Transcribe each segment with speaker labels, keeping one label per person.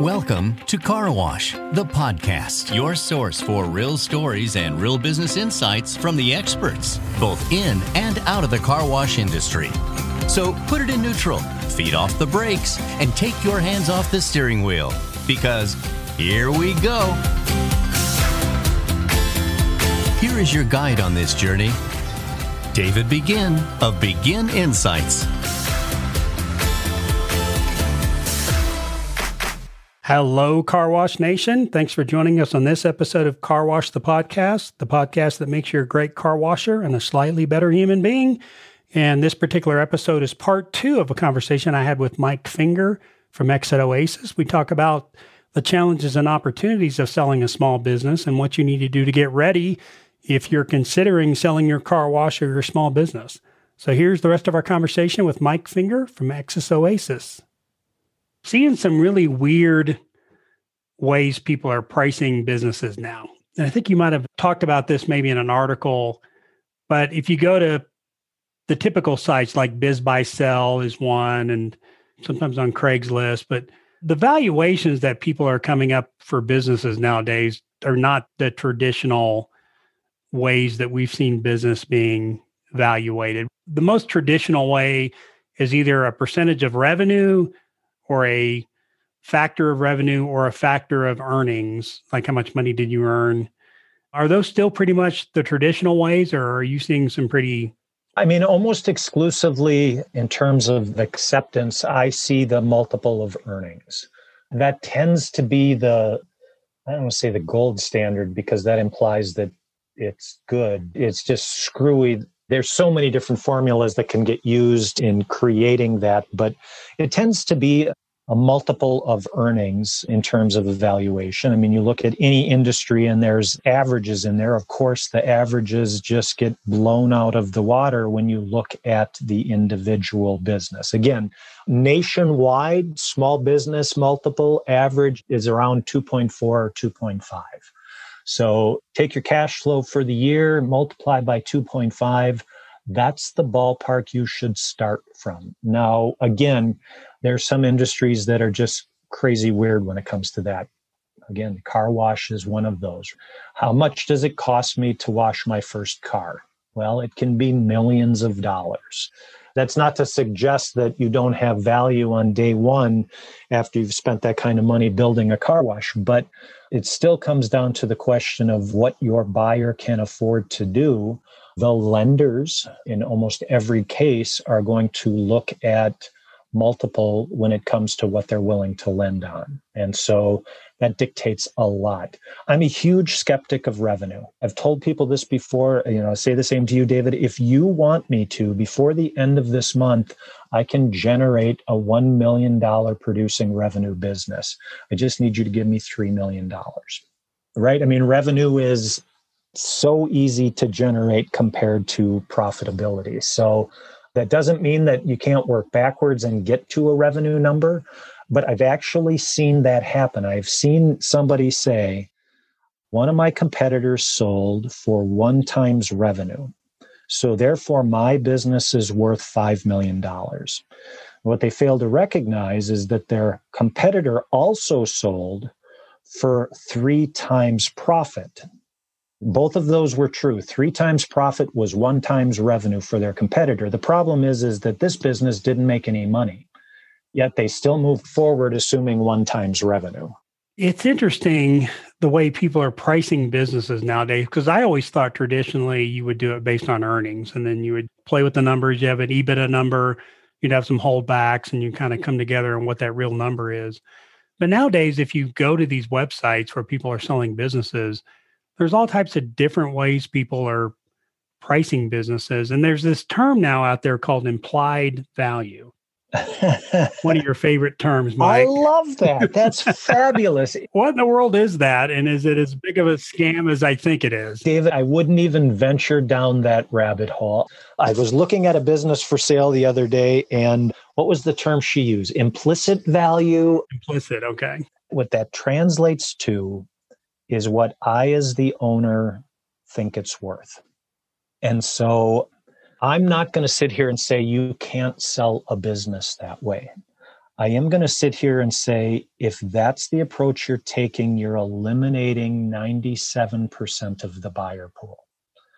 Speaker 1: Welcome to Car Wash, the podcast, your source for real stories and real business insights from the experts, both in and out of the car wash industry. So put it in neutral, feed off the brakes, and take your hands off the steering wheel because here we go. Here is your guide on this journey David Begin of Begin Insights.
Speaker 2: Hello, Car Wash Nation. Thanks for joining us on this episode of Car Wash the Podcast, the podcast that makes you a great car washer and a slightly better human being. And this particular episode is part two of a conversation I had with Mike Finger from Exit Oasis. We talk about the challenges and opportunities of selling a small business and what you need to do to get ready if you're considering selling your car wash or your small business. So here's the rest of our conversation with Mike Finger from Exit Oasis seeing some really weird ways people are pricing businesses now. And I think you might have talked about this maybe in an article, but if you go to the typical sites like BizBuySell is one and sometimes on Craigslist, but the valuations that people are coming up for businesses nowadays are not the traditional ways that we've seen business being valuated. The most traditional way is either a percentage of revenue or a factor of revenue or a factor of earnings, like how much money did you earn? Are those still pretty much the traditional ways, or are you seeing some pretty?
Speaker 3: I mean, almost exclusively in terms of acceptance, I see the multiple of earnings. That tends to be the, I don't want to say the gold standard because that implies that it's good. It's just screwy there's so many different formulas that can get used in creating that, but it tends to be a multiple of earnings in terms of evaluation. I mean, you look at any industry and there's averages in there. Of course, the averages just get blown out of the water when you look at the individual business. Again, nationwide, small business multiple average is around 2.4 or 2.5. So take your cash flow for the year, multiply by 2.5. That's the ballpark you should start from. Now, again, there's some industries that are just crazy weird when it comes to that. Again, car wash is one of those. How much does it cost me to wash my first car? Well, it can be millions of dollars. That's not to suggest that you don't have value on day one after you've spent that kind of money building a car wash, but it still comes down to the question of what your buyer can afford to do. The lenders, in almost every case, are going to look at multiple when it comes to what they're willing to lend on. And so that dictates a lot. I'm a huge skeptic of revenue. I've told people this before, you know, I say the same to you, David. If you want me to, before the end of this month, I can generate a $1 million producing revenue business. I just need you to give me $3 million. Right? I mean, revenue is so easy to generate compared to profitability. So that doesn't mean that you can't work backwards and get to a revenue number, but I've actually seen that happen. I've seen somebody say, one of my competitors sold for one times revenue. So therefore, my business is worth $5 million. What they fail to recognize is that their competitor also sold for three times profit. Both of those were true. Three times profit was one times revenue for their competitor. The problem is, is that this business didn't make any money, yet they still moved forward assuming one times revenue.
Speaker 2: It's interesting the way people are pricing businesses nowadays because I always thought traditionally you would do it based on earnings and then you would play with the numbers. You have an EBITDA number, you'd have some holdbacks, and you kind of come together on what that real number is. But nowadays, if you go to these websites where people are selling businesses, there's all types of different ways people are pricing businesses. And there's this term now out there called implied value. One of your favorite terms, Mike.
Speaker 3: I love that. That's fabulous.
Speaker 2: What in the world is that? And is it as big of a scam as I think it is?
Speaker 3: David, I wouldn't even venture down that rabbit hole. I was looking at a business for sale the other day, and what was the term she used? Implicit value.
Speaker 2: Implicit, okay.
Speaker 3: What that translates to is what I, as the owner, think it's worth. And so I'm not going to sit here and say you can't sell a business that way. I am going to sit here and say if that's the approach you're taking, you're eliminating 97% of the buyer pool.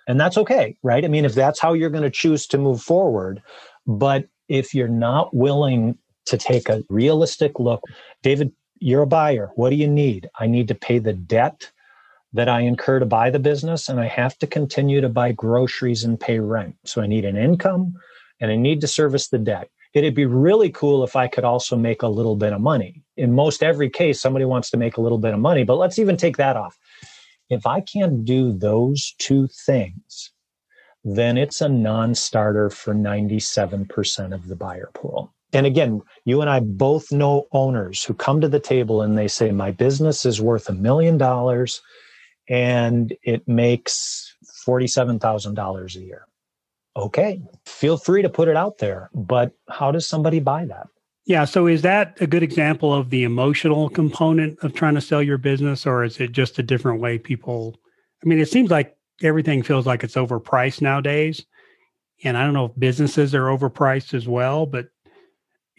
Speaker 3: And that's okay, right? I mean, if that's how you're going to choose to move forward. But if you're not willing to take a realistic look, David, you're a buyer. What do you need? I need to pay the debt that I incur to buy the business, and I have to continue to buy groceries and pay rent. So I need an income and I need to service the debt. It'd be really cool if I could also make a little bit of money. In most every case, somebody wants to make a little bit of money, but let's even take that off. If I can't do those two things, then it's a non starter for 97% of the buyer pool. And again, you and I both know owners who come to the table and they say, My business is worth a million dollars and it makes $47,000 a year okay, feel free to put it out there. But how does somebody buy that?
Speaker 2: Yeah. So is that a good example of the emotional component of trying to sell your business, or is it just a different way people? I mean, it seems like everything feels like it's overpriced nowadays. And I don't know if businesses are overpriced as well, but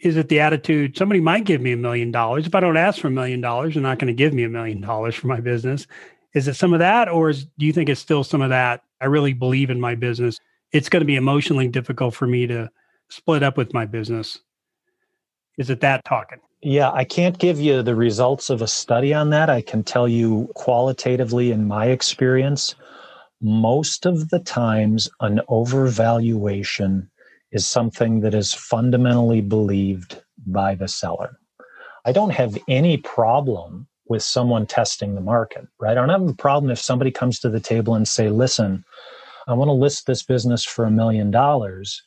Speaker 2: is it the attitude somebody might give me a million dollars? If I don't ask for a million dollars, they're not going to give me a million dollars for my business. Is it some of that, or is, do you think it's still some of that? I really believe in my business it's going to be emotionally difficult for me to split up with my business. Is it that talking?
Speaker 3: Yeah, I can't give you the results of a study on that. I can tell you qualitatively in my experience, most of the times an overvaluation is something that is fundamentally believed by the seller. I don't have any problem with someone testing the market, right? I don't have a problem if somebody comes to the table and say, listen, I want to list this business for a million dollars.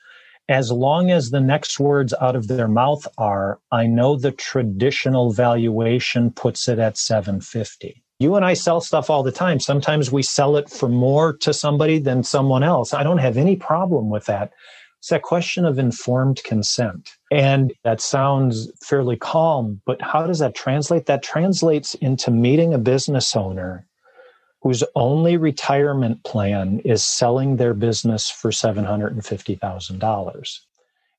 Speaker 3: As long as the next words out of their mouth are, I know the traditional valuation puts it at 750. You and I sell stuff all the time. Sometimes we sell it for more to somebody than someone else. I don't have any problem with that. It's that question of informed consent. And that sounds fairly calm, but how does that translate? That translates into meeting a business owner whose only retirement plan is selling their business for $750,000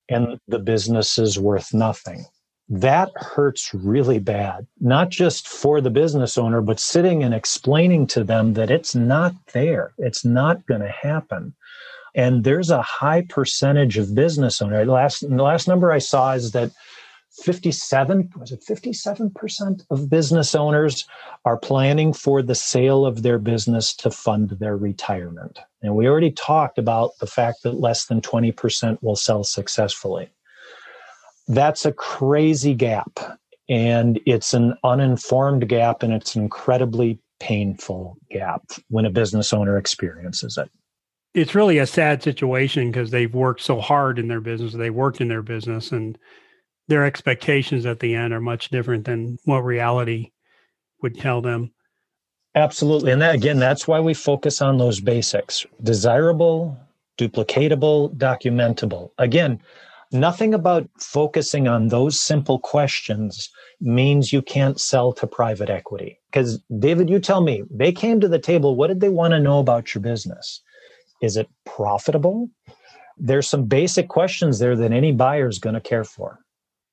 Speaker 3: and the business is worth nothing. That hurts really bad, not just for the business owner, but sitting and explaining to them that it's not there. It's not going to happen. And there's a high percentage of business owners. Last, the last number I saw is that 57 was it 57% of business owners are planning for the sale of their business to fund their retirement? And we already talked about the fact that less than 20% will sell successfully. That's a crazy gap and it's an uninformed gap and it's an incredibly painful gap when a business owner experiences it
Speaker 2: it's really a sad situation because they've worked so hard in their business they worked in their business and their expectations at the end are much different than what reality would tell them.
Speaker 3: Absolutely. And that, again, that's why we focus on those basics desirable, duplicatable, documentable. Again, nothing about focusing on those simple questions means you can't sell to private equity. Because, David, you tell me, they came to the table. What did they want to know about your business? Is it profitable? There's some basic questions there that any buyer is going to care for.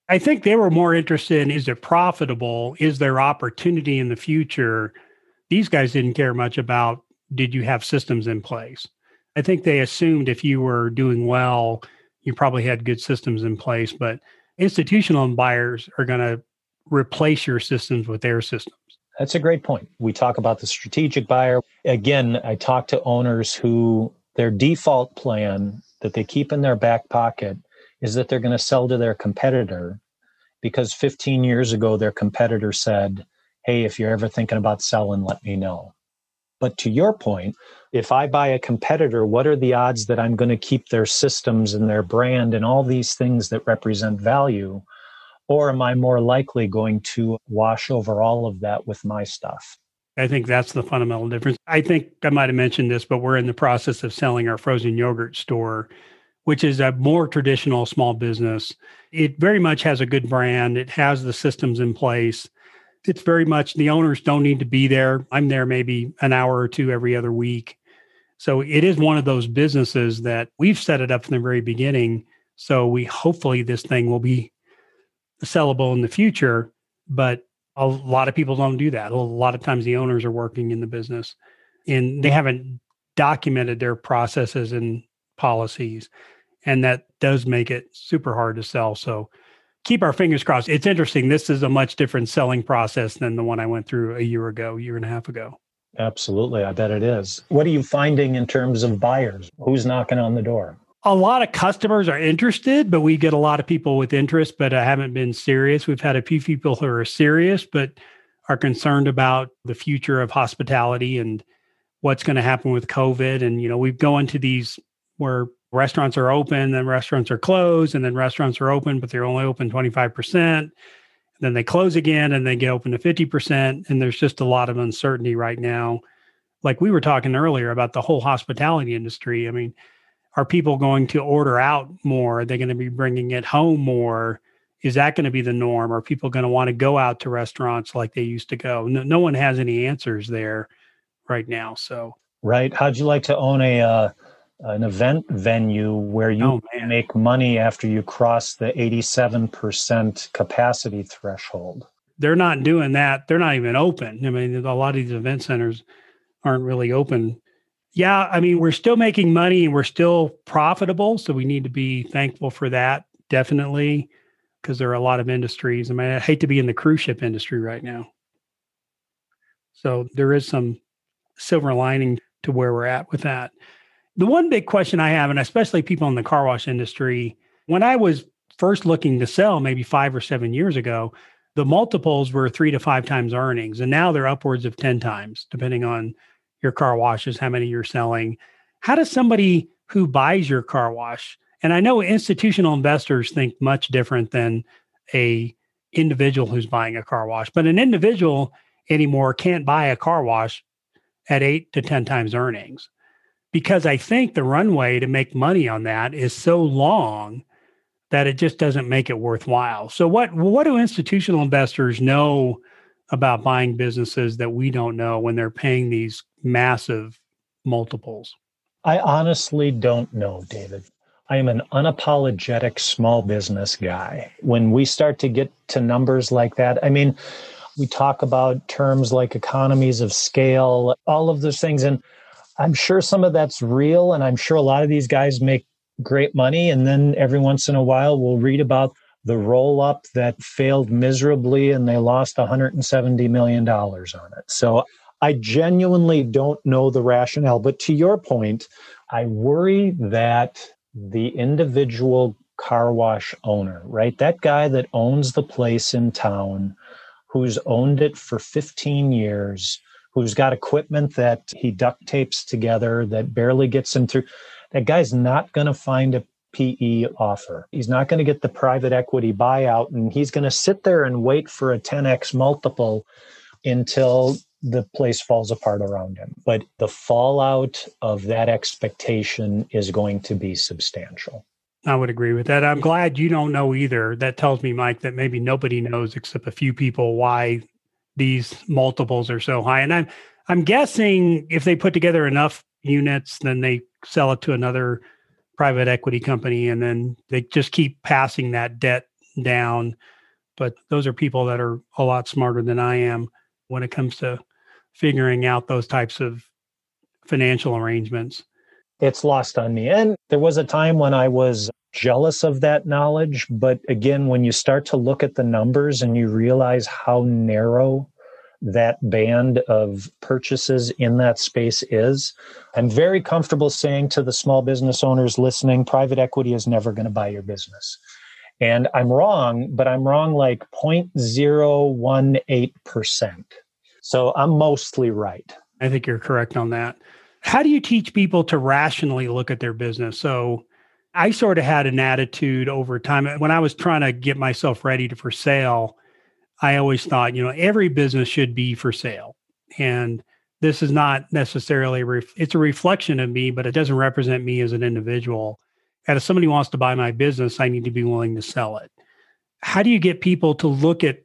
Speaker 2: I think they were more interested in is it profitable? Is there opportunity in the future? These guys didn't care much about did you have systems in place? I think they assumed if you were doing well, you probably had good systems in place, but institutional buyers are going to replace your systems with their systems.
Speaker 3: That's a great point. We talk about the strategic buyer. Again, I talk to owners who their default plan that they keep in their back pocket is that they're going to sell to their competitor because 15 years ago their competitor said, Hey, if you're ever thinking about selling, let me know. But to your point, if I buy a competitor, what are the odds that I'm going to keep their systems and their brand and all these things that represent value? Or am I more likely going to wash over all of that with my stuff?
Speaker 2: I think that's the fundamental difference. I think I might have mentioned this, but we're in the process of selling our frozen yogurt store which is a more traditional small business. It very much has a good brand, it has the systems in place. It's very much the owners don't need to be there. I'm there maybe an hour or two every other week. So it is one of those businesses that we've set it up from the very beginning. So we hopefully this thing will be sellable in the future, but a lot of people don't do that. A lot of times the owners are working in the business and they haven't documented their processes and policies. And that does make it super hard to sell. So keep our fingers crossed. It's interesting. This is a much different selling process than the one I went through a year ago, year and a half ago.
Speaker 3: Absolutely. I bet it is. What are you finding in terms of buyers? Who's knocking on the door?
Speaker 2: A lot of customers are interested, but we get a lot of people with interest, but I haven't been serious. We've had a few people who are serious, but are concerned about the future of hospitality and what's going to happen with COVID. And, you know, we've gone to these where restaurants are open, then restaurants are closed, and then restaurants are open, but they're only open 25%. Then they close again and they get open to 50%. And there's just a lot of uncertainty right now. Like we were talking earlier about the whole hospitality industry. I mean, are people going to order out more? Are they going to be bringing it home more? Is that going to be the norm? Are people going to want to go out to restaurants like they used to go? No, no one has any answers there right now. So,
Speaker 3: right. How'd you like to own a uh, an event venue where you oh, make money after you cross the 87% capacity threshold.
Speaker 2: They're not doing that. They're not even open. I mean, a lot of these event centers aren't really open. Yeah, I mean, we're still making money and we're still profitable. So we need to be thankful for that, definitely, because there are a lot of industries. I mean, I hate to be in the cruise ship industry right now. So there is some silver lining to where we're at with that. The one big question I have, and especially people in the car wash industry, when I was first looking to sell maybe five or seven years ago, the multiples were three to five times earnings. And now they're upwards of 10 times, depending on your car washes, how many you're selling. How does somebody who buys your car wash, and I know institutional investors think much different than a individual who's buying a car wash, but an individual anymore can't buy a car wash at eight to 10 times earnings because I think the runway to make money on that is so long that it just doesn't make it worthwhile. So what what do institutional investors know about buying businesses that we don't know when they're paying these massive multiples?
Speaker 3: I honestly don't know, David. I am an unapologetic small business guy. When we start to get to numbers like that, I mean, we talk about terms like economies of scale, all of those things and I'm sure some of that's real, and I'm sure a lot of these guys make great money. And then every once in a while, we'll read about the roll up that failed miserably and they lost $170 million on it. So I genuinely don't know the rationale. But to your point, I worry that the individual car wash owner, right? That guy that owns the place in town, who's owned it for 15 years, who's got equipment that he duct tapes together that barely gets him through. That guy's not going to find a PE offer. He's not going to get the private equity buyout, and he's going to sit there and wait for a 10x multiple until the place falls apart around him. But the fallout of that expectation is going to be substantial.
Speaker 2: I would agree with that. I'm glad you don't know either. That tells me, Mike, that maybe nobody knows except a few people why these multiples are so high. And I'm I'm guessing if they put together enough units, then they sell it to another private equity company, and then they just keep passing that debt down. But those are people that are a lot smarter than I am when it comes to figuring out those types of financial arrangements.
Speaker 3: It's lost on me. And there was a time when I was jealous of that knowledge. But again, when you start to look at the numbers and you realize how narrow that band of purchases in that space is, I'm very comfortable saying to the small business owners listening, private equity is never going to buy your business. And I'm wrong, but I'm wrong like 0.018%. So I'm mostly right.
Speaker 2: I think you're correct on that. How do you teach people to rationally look at their business? So I sort of had an attitude over time when I was trying to get myself ready to for sale. I always thought, you know, every business should be for sale. And this is not necessarily ref- it's a reflection of me, but it doesn't represent me as an individual. And if somebody wants to buy my business, I need to be willing to sell it. How do you get people to look at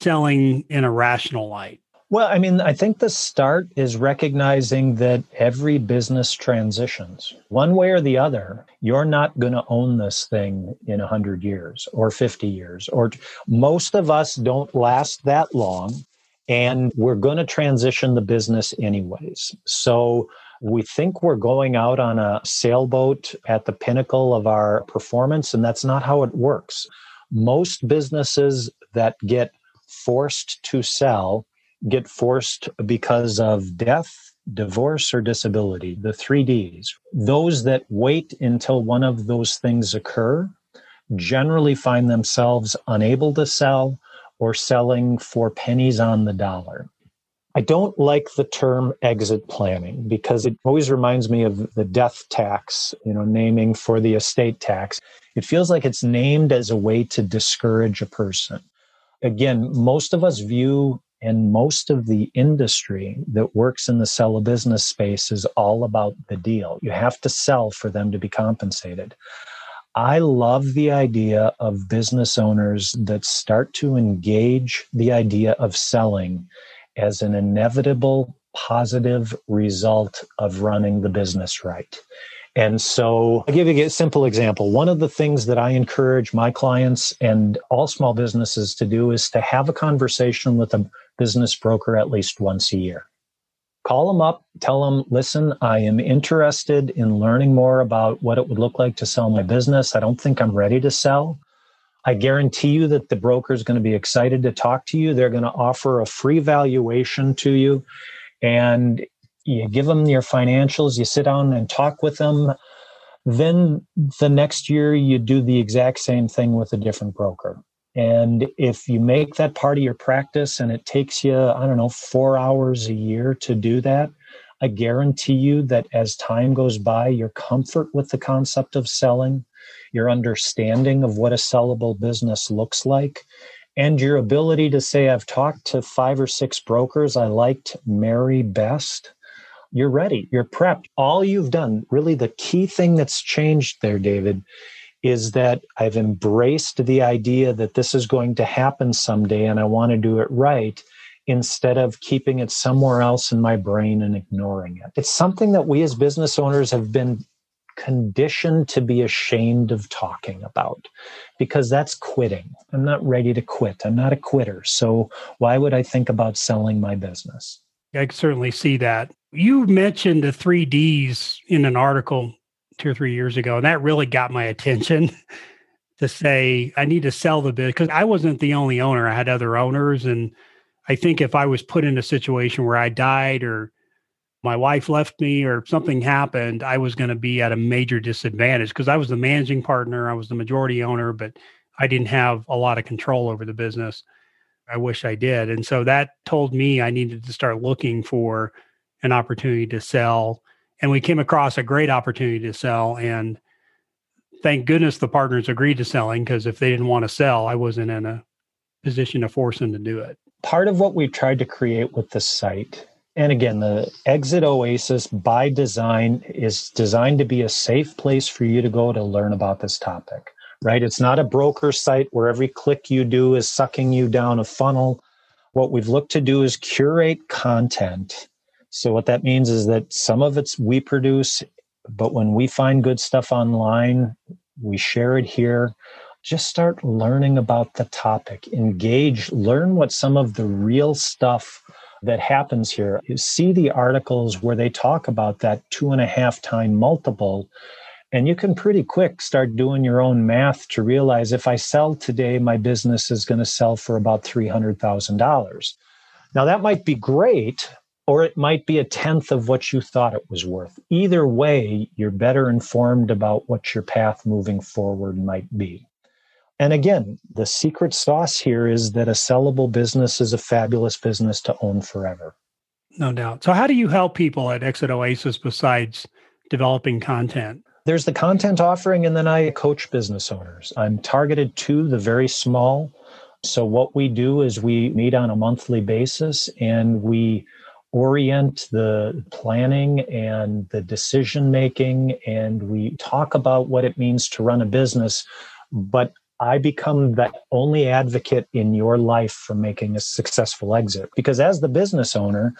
Speaker 2: selling in a rational light?
Speaker 3: Well, I mean, I think the start is recognizing that every business transitions one way or the other. You're not going to own this thing in 100 years or 50 years, or most of us don't last that long. And we're going to transition the business anyways. So we think we're going out on a sailboat at the pinnacle of our performance, and that's not how it works. Most businesses that get forced to sell get forced because of death, divorce, or disability, the three Ds. Those that wait until one of those things occur generally find themselves unable to sell or selling for pennies on the dollar. I don't like the term exit planning because it always reminds me of the death tax, you know, naming for the estate tax. It feels like it's named as a way to discourage a person. Again, most of us view and most of the industry that works in the sell a business space is all about the deal. You have to sell for them to be compensated. I love the idea of business owners that start to engage the idea of selling as an inevitable positive result of running the business right. And so I'll give you a simple example. One of the things that I encourage my clients and all small businesses to do is to have a conversation with a business broker at least once a year. Call them up, tell them, listen, I am interested in learning more about what it would look like to sell my business. I don't think I'm ready to sell. I guarantee you that the broker is going to be excited to talk to you. They're going to offer a free valuation to you. And you give them your financials, you sit down and talk with them. Then the next year, you do the exact same thing with a different broker. And if you make that part of your practice and it takes you, I don't know, four hours a year to do that, I guarantee you that as time goes by, your comfort with the concept of selling, your understanding of what a sellable business looks like, and your ability to say, I've talked to five or six brokers I liked Mary best, you're ready. You're prepped. All you've done, really, the key thing that's changed there, David, is that I've embraced the idea that this is going to happen someday and I want to do it right instead of keeping it somewhere else in my brain and ignoring it. It's something that we as business owners have been conditioned to be ashamed of talking about because that's quitting. I'm not ready to quit. I'm not a quitter. So why would I think about selling my business?
Speaker 2: I certainly see that. You mentioned the three Ds in an article two or three years ago, and that really got my attention to say I need to sell the bit because I wasn't the only owner. I had other owners, and I think if I was put in a situation where I died or my wife left me or something happened, I was going to be at a major disadvantage because I was the managing partner, I was the majority owner, but I didn't have a lot of control over the business. I wish I did. And so that told me I needed to start looking for an opportunity to sell. And we came across a great opportunity to sell and thank goodness the partners agreed to selling because if they didn't want to sell i wasn't in a position to force them to do it.
Speaker 3: Part of what we've tried to create with the site and again the exit oasis by design is designed to be a safe place for you to go to learn about this topic right? It's not a broker site where every click you do is sucking you down a funnel. What we've looked to do is curate content so what that means is that some of it's we produce, but when we find good stuff online, we share it here. Just start learning about the topic, engage, learn what some of the real stuff that happens here. You see the articles where they talk about that two and a half time multiple. And you can pretty quick start doing your own math to realize if I sell today, my business is going to sell for about $300,000. Now, that might be great, or it might be a tenth of what you thought it was worth. Either way, you're better informed about what your path moving forward might be. And again, the secret sauce here is that a sellable business is a fabulous business to own forever.
Speaker 2: No doubt. So, how do you help people at Exit Oasis besides developing content?
Speaker 3: There's the content offering, and then I coach business owners. I'm targeted to the very small. So, what we do is we meet on a monthly basis and we orient the planning and the decision making and we talk about what it means to run a business but I become the only advocate in your life for making a successful exit. Because as the business owner,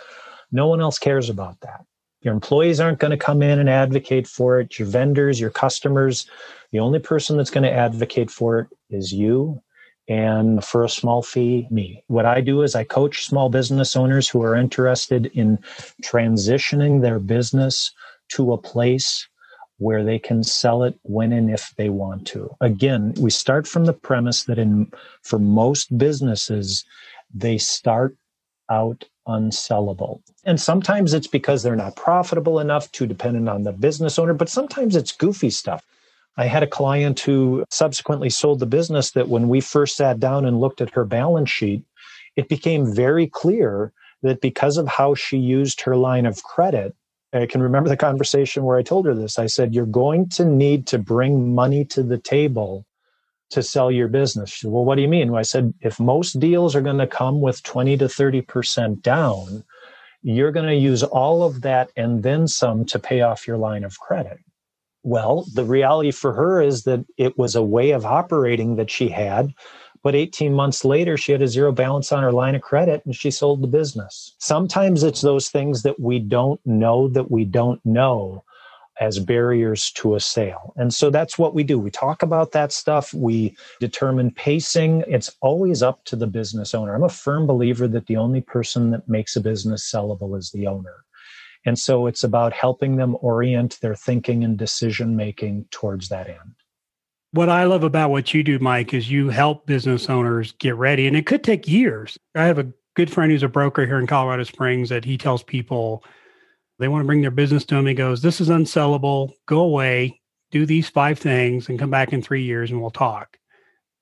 Speaker 3: no one else cares about that. Your employees aren't going to come in and advocate for it. Your vendors, your customers, the only person that's going to advocate for it is you. And for a small fee, me. What I do is I coach small business owners who are interested in transitioning their business to a place where they can sell it when and if they want to. Again, we start from the premise that in for most businesses, they start out unsellable. And sometimes it's because they're not profitable enough to dependent on the business owner, but sometimes it's goofy stuff. I had a client who subsequently sold the business that when we first sat down and looked at her balance sheet, it became very clear that because of how she used her line of credit, I can remember the conversation where I told her this. I said, You're going to need to bring money to the table to sell your business. She said, well, what do you mean? Well, I said, if most deals are going to come with 20 to 30% down, you're going to use all of that and then some to pay off your line of credit. Well, the reality for her is that it was a way of operating that she had but 18 months later, she had a zero balance on her line of credit and she sold the business. Sometimes it's those things that we don't know that we don't know as barriers to a sale. And so that's what we do. We talk about that stuff. We determine pacing. It's always up to the business owner. I'm a firm believer that the only person that makes a business sellable is the owner. And so it's about helping them orient their thinking and decision making towards that end
Speaker 2: what I love about what you do, Mike, is you help business owners get ready. And it could take years. I have a good friend who's a broker here in Colorado Springs that he tells people they want to bring their business to him. He goes, This is unsellable. Go away, do these five things, and come back in three years and we'll talk.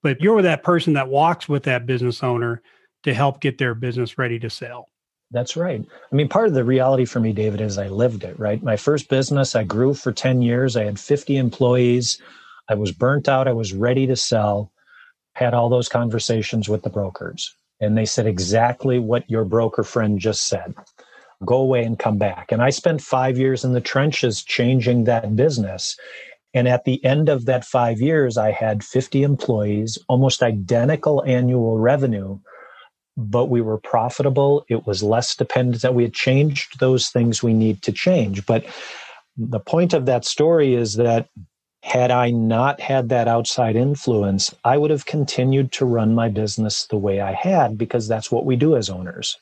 Speaker 2: But you're that person that walks with that business owner to help get their business ready to sell.
Speaker 3: That's right. I mean, part of the reality for me, David, is I lived it, right? My first business, I grew for 10 years. I had 50 employees. I was burnt out. I was ready to sell. Had all those conversations with the brokers. And they said exactly what your broker friend just said go away and come back. And I spent five years in the trenches changing that business. And at the end of that five years, I had 50 employees, almost identical annual revenue, but we were profitable. It was less dependent that we had changed those things we need to change. But the point of that story is that had I not had that outside influence, I would have continued to run my business the way I had because that's what we do as owners.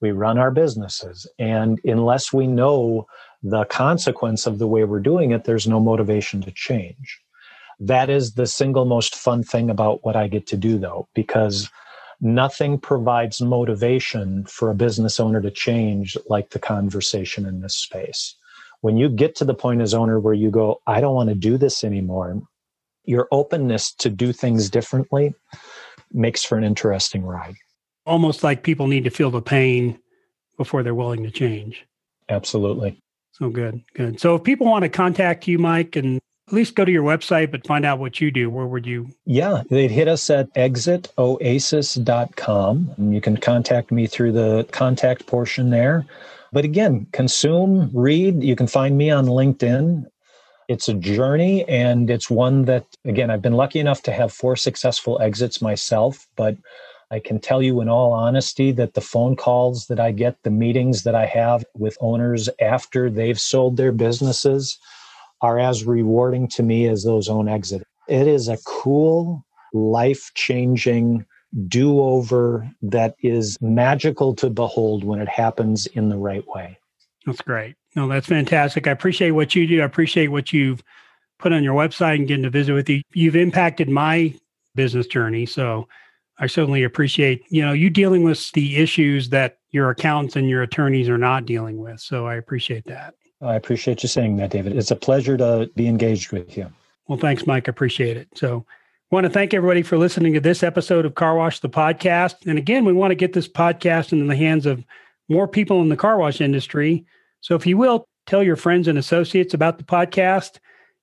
Speaker 3: We run our businesses. And unless we know the consequence of the way we're doing it, there's no motivation to change. That is the single most fun thing about what I get to do, though, because nothing provides motivation for a business owner to change like the conversation in this space when you get to the point as owner where you go, I don't want to do this anymore, your openness to do things differently makes for an interesting ride.
Speaker 2: Almost like people need to feel the pain before they're willing to change.
Speaker 3: Absolutely.
Speaker 2: So good, good. So if people want to contact you, Mike, and at least go to your website, but find out what you do, where would you?
Speaker 3: Yeah, they'd hit us at exitoasis.com. And you can contact me through the contact portion there. But again, consume, read. You can find me on LinkedIn. It's a journey, and it's one that, again, I've been lucky enough to have four successful exits myself, but I can tell you in all honesty that the phone calls that I get, the meetings that I have with owners after they've sold their businesses are as rewarding to me as those own exits. It is a cool, life changing do over that is magical to behold when it happens in the right way.
Speaker 2: That's great. No, that's fantastic. I appreciate what you do. I appreciate what you've put on your website and getting to visit with you. You've impacted my business journey. So I certainly appreciate, you know, you dealing with the issues that your accountants and your attorneys are not dealing with. So I appreciate that.
Speaker 3: I appreciate you saying that, David. It's a pleasure to be engaged with you.
Speaker 2: Well, thanks, Mike. I appreciate it. So I want to thank everybody for listening to this episode of Car Wash the Podcast. And again, we want to get this podcast into the hands of more people in the car wash industry. So if you will, tell your friends and associates about the podcast.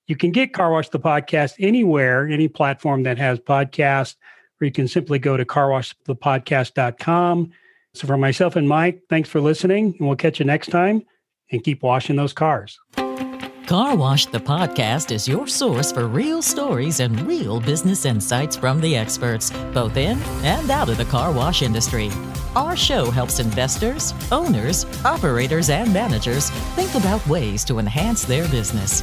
Speaker 2: You can get Car Wash the Podcast anywhere, any platform that has podcast, or you can simply go to carwashthepodcast.com. So for myself and Mike, thanks for listening, and we'll catch you next time and keep washing those cars.
Speaker 4: Car Wash the podcast is your source for real stories and real business insights from the experts, both in and out of the car wash industry. Our show helps investors, owners, operators, and managers think about ways to enhance their business.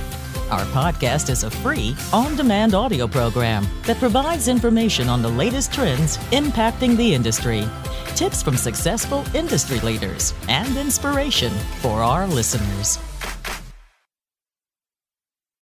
Speaker 4: Our podcast is a free, on demand audio program that provides information on the latest trends impacting the industry, tips from successful industry leaders, and inspiration for our listeners.